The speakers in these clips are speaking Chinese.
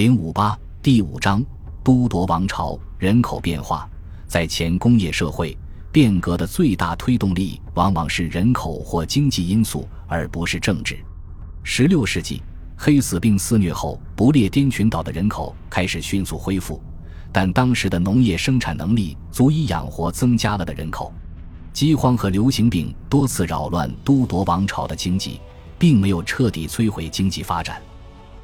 零五八第五章都铎王朝人口变化。在前工业社会，变革的最大推动力往往是人口或经济因素，而不是政治。十六世纪，黑死病肆虐后，不列颠群岛的人口开始迅速恢复，但当时的农业生产能力足以养活增加了的人口。饥荒和流行病多次扰乱都铎王朝的经济，并没有彻底摧毁经济发展。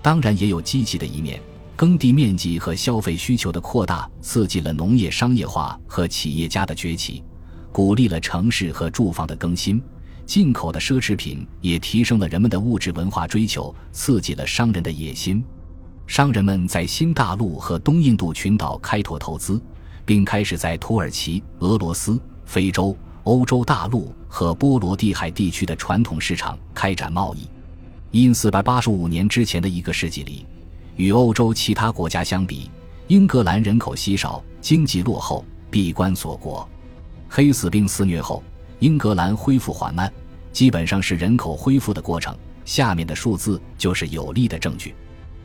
当然也有积极的一面，耕地面积和消费需求的扩大刺激了农业商业化和企业家的崛起，鼓励了城市和住房的更新。进口的奢侈品也提升了人们的物质文化追求，刺激了商人的野心。商人们在新大陆和东印度群岛开拓投资，并开始在土耳其、俄罗斯、非洲、欧洲大陆和波罗的海地区的传统市场开展贸易。因四百八十五年之前的一个世纪里，与欧洲其他国家相比，英格兰人口稀少，经济落后，闭关锁国。黑死病肆虐后，英格兰恢复缓慢，基本上是人口恢复的过程。下面的数字就是有力的证据。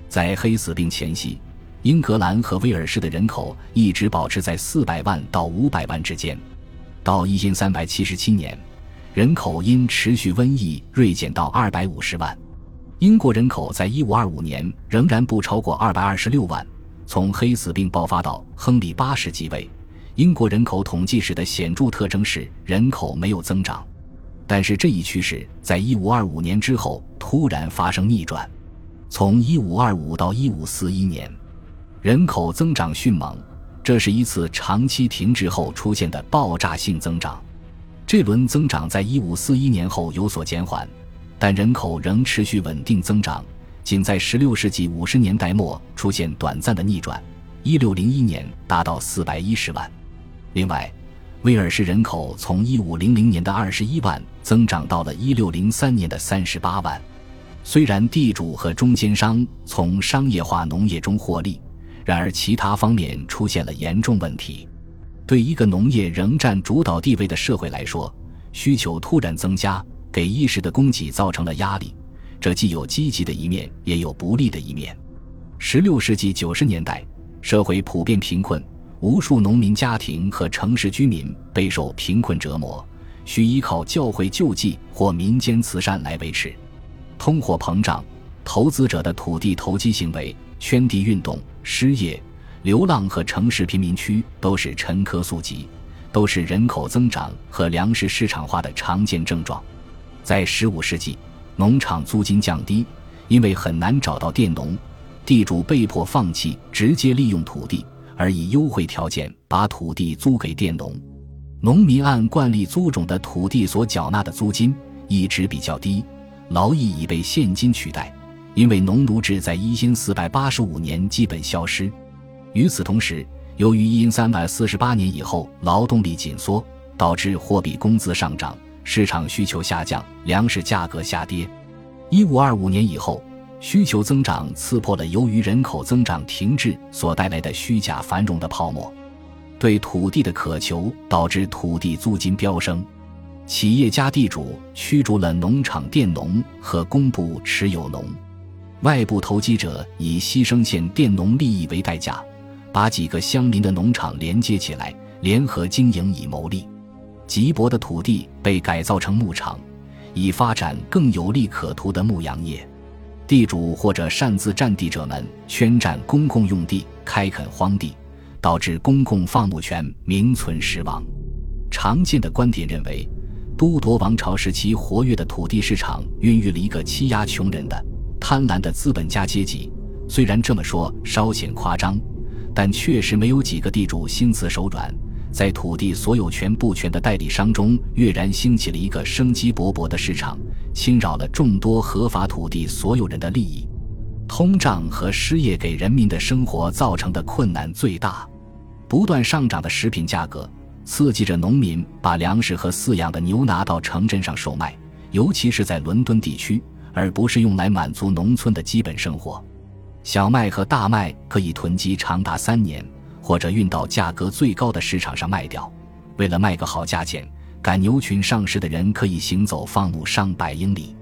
在黑死病前夕，英格兰和威尔士的人口一直保持在四百万到五百万之间。到一千三百七十七年，人口因持续瘟疫锐减到二百五十万。英国人口在1525年仍然不超过226万。从黑死病爆发到亨利八世继位，英国人口统计史的显著特征是人口没有增长。但是这一趋势在1525年之后突然发生逆转。从1525到1541年，人口增长迅猛，这是一次长期停滞后出现的爆炸性增长。这轮增长在1541年后有所减缓。但人口仍持续稳定增长，仅在16世纪50年代末出现短暂的逆转，1601年达到410万。另外，威尔士人口从1500年的21万增长到了1603年的38万。虽然地主和中间商从商业化农业中获利，然而其他方面出现了严重问题。对一个农业仍占主导地位的社会来说，需求突然增加。给衣食的供给造成了压力，这既有积极的一面，也有不利的一面。十六世纪九十年代，社会普遍贫困，无数农民家庭和城市居民备受贫困折磨，需依靠教会救济或民间慈善来维持。通货膨胀、投资者的土地投机行为、圈地运动、失业、流浪和城市贫民区都是沉疴宿疾，都是人口增长和粮食市场化的常见症状。在十五世纪，农场租金降低，因为很难找到佃农，地主被迫放弃直接利用土地，而以优惠条件把土地租给佃农。农民按惯例租种的土地所缴纳的租金一直比较低，劳役已被现金取代，因为农奴制在一千四百八十五年基本消失。与此同时，由于一三百四十八年以后劳动力紧缩，导致货币工资上涨。市场需求下降，粮食价格下跌。一五二五年以后，需求增长刺破了由于人口增长停滞所带来的虚假繁荣的泡沫。对土地的渴求导致土地租金飙升，企业家地主驱逐了农场佃农和工部持有农，外部投机者以牺牲县佃农利益为代价，把几个相邻的农场连接起来，联合经营以牟利。瘠薄的土地被改造成牧场，以发展更有利可图的牧羊业。地主或者擅自占地者们圈占公共用地，开垦荒地，导致公共放牧权名存实亡。常见的观点认为，都铎王朝时期活跃的土地市场孕育了一个欺压穷人的贪婪的资本家阶级。虽然这么说稍显夸张，但确实没有几个地主心慈手软。在土地所有权不全的代理商中，跃然兴起了一个生机勃勃的市场，侵扰了众多合法土地所有人的利益。通胀和失业给人民的生活造成的困难最大。不断上涨的食品价格刺激着农民把粮食和饲养的牛拿到城镇上售卖，尤其是在伦敦地区，而不是用来满足农村的基本生活。小麦和大麦可以囤积长达三年。或者运到价格最高的市场上卖掉，为了卖个好价钱，赶牛群上市的人可以行走放牧上百英里。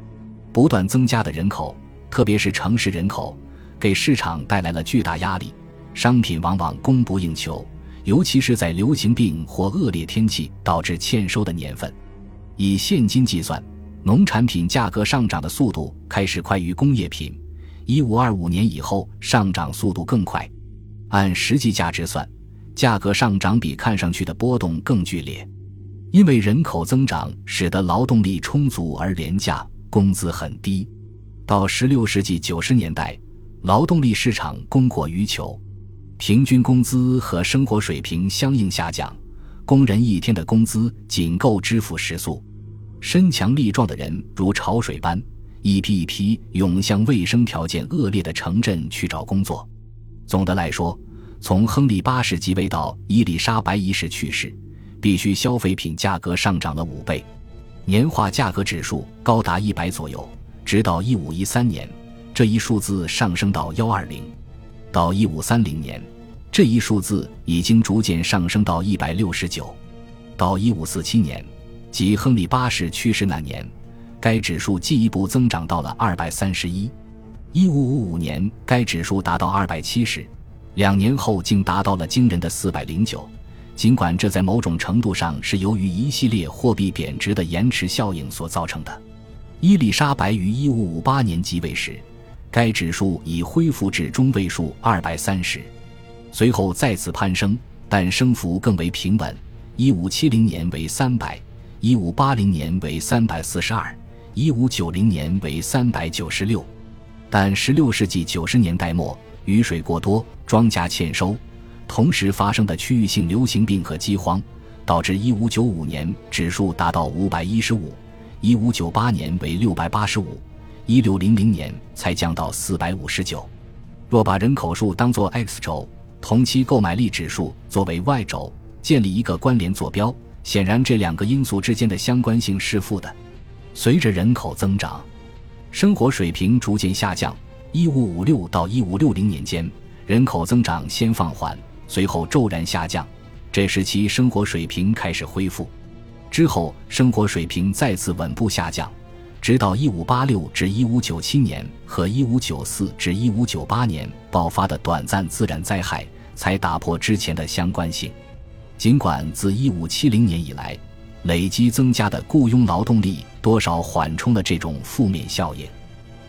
不断增加的人口，特别是城市人口，给市场带来了巨大压力，商品往往供不应求，尤其是在流行病或恶劣天气导致欠收的年份。以现金计算，农产品价格上涨的速度开始快于工业品。一五二五年以后，上涨速度更快。按实际价值算，价格上涨比看上去的波动更剧烈，因为人口增长使得劳动力充足而廉价，工资很低。到十六世纪九十年代，劳动力市场供过于求，平均工资和生活水平相应下降，工人一天的工资仅够支付食宿。身强力壮的人如潮水般一批一批涌向卫生条件恶劣的城镇去找工作。总的来说，从亨利八世即位到伊丽莎白一世去世，必需消费品价格上涨了五倍，年化价格指数高达一百左右。直到一五一三年，这一数字上升到幺二零；到一五三零年，这一数字已经逐渐上升到一百六十九；到一五四七年。即亨利八世去世那年，该指数进一步增长到了二百三十一。一五五五年，该指数达到二百七十，两年后竟达到了惊人的四百零九。尽管这在某种程度上是由于一系列货币贬值的延迟效应所造成的。伊丽莎白于一五五八年即位时，该指数已恢复至中位数二百三十，随后再次攀升，但升幅更为平稳。一五七零年为三百。一五八零年为三百四十二，一五九零年为三百九十六，但十六世纪九十年代末，雨水过多，庄稼欠收，同时发生的区域性流行病和饥荒，导致一五九五年指数达到五百一十五，一五九八年为六百八十五，一六零零年才降到四百五十九。若把人口数当作 X 轴，同期购买力指数作为 Y 轴，建立一个关联坐标。显然，这两个因素之间的相关性是负的。随着人口增长，生活水平逐渐下降。一五五六到一五六零年间，人口增长先放缓，随后骤然下降。这时期生活水平开始恢复，之后生活水平再次稳步下降，直到一五八六至一五九七年和一五九四至一五九八年爆发的短暂自然灾害，才打破之前的相关性。尽管自1570年以来，累积增加的雇佣劳动力多少缓冲了这种负面效应。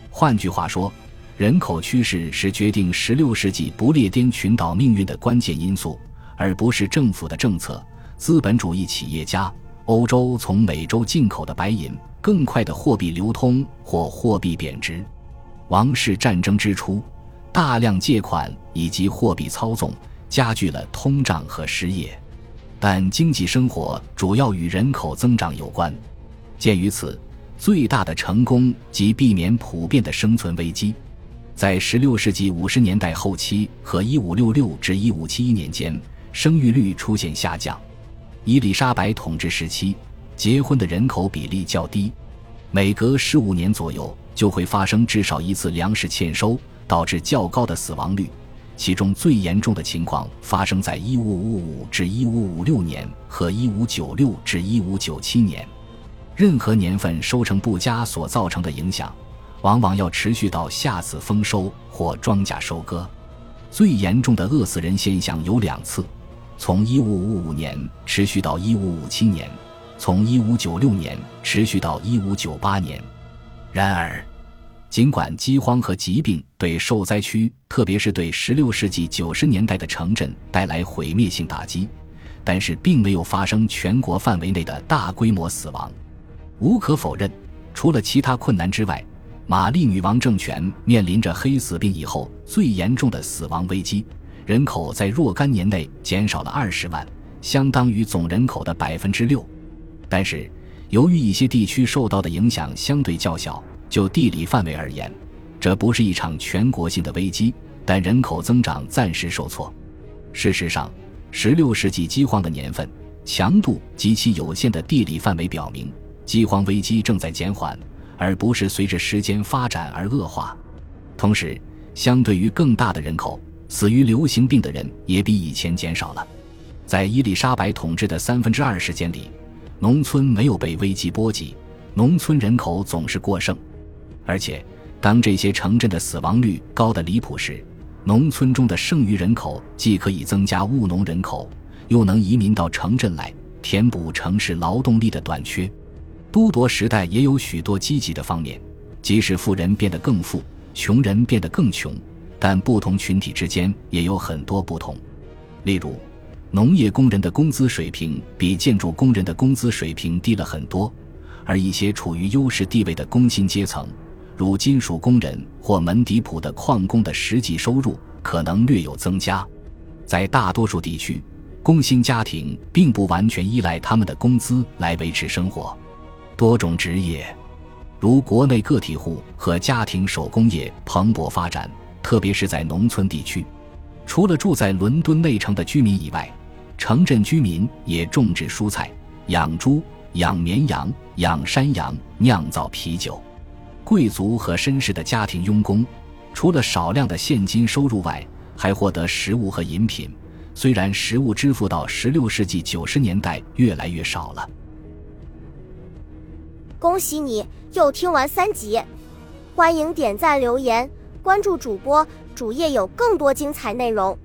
换句话说，人口趋势是决定16世纪不列颠群岛命运的关键因素，而不是政府的政策、资本主义企业家、欧洲从美洲进口的白银、更快的货币流通或货币贬值。王室战争之初，大量借款以及货币操纵加剧了通胀和失业。但经济生活主要与人口增长有关。鉴于此，最大的成功即避免普遍的生存危机。在16世纪50年代后期和1566至1571年间，生育率出现下降。伊丽莎白统治时期，结婚的人口比例较低，每隔15年左右就会发生至少一次粮食欠收，导致较高的死亡率。其中最严重的情况发生在1555至1556年和1596至1597年。任何年份收成不佳所造成的影响，往往要持续到下次丰收或庄稼收割。最严重的饿死人现象有两次，从1555年持续到1557年，从1596年持续到1598年。然而，尽管饥荒和疾病对受灾区，特别是对16世纪90年代的城镇带来毁灭性打击，但是并没有发生全国范围内的大规模死亡。无可否认，除了其他困难之外，玛丽女王政权面临着黑死病以后最严重的死亡危机，人口在若干年内减少了20万，相当于总人口的百分之六。但是，由于一些地区受到的影响相对较小。就地理范围而言，这不是一场全国性的危机，但人口增长暂时受挫。事实上，16世纪饥荒的年份、强度及其有限的地理范围表明，饥荒危机正在减缓，而不是随着时间发展而恶化。同时，相对于更大的人口，死于流行病的人也比以前减少了。在伊丽莎白统治的三分之二时间里，农村没有被危机波及，农村人口总是过剩。而且，当这些城镇的死亡率高得离谱时，农村中的剩余人口既可以增加务农人口，又能移民到城镇来填补城市劳动力的短缺。都铎时代也有许多积极的方面，即使富人变得更富，穷人变得更穷，但不同群体之间也有很多不同。例如，农业工人的工资水平比建筑工人的工资水平低了很多，而一些处于优势地位的工薪阶层，如金属工人或门迪普的矿工的实际收入可能略有增加。在大多数地区，工薪家庭并不完全依赖他们的工资来维持生活。多种职业，如国内个体户和家庭手工业蓬勃发展，特别是在农村地区。除了住在伦敦内城的居民以外，城镇居民也种植蔬菜、养猪、养绵羊、养山羊、酿造啤酒。贵族和绅士的家庭佣工，除了少量的现金收入外，还获得食物和饮品。虽然食物支付到十六世纪九十年代越来越少了。恭喜你又听完三集，欢迎点赞、留言、关注主播，主页有更多精彩内容。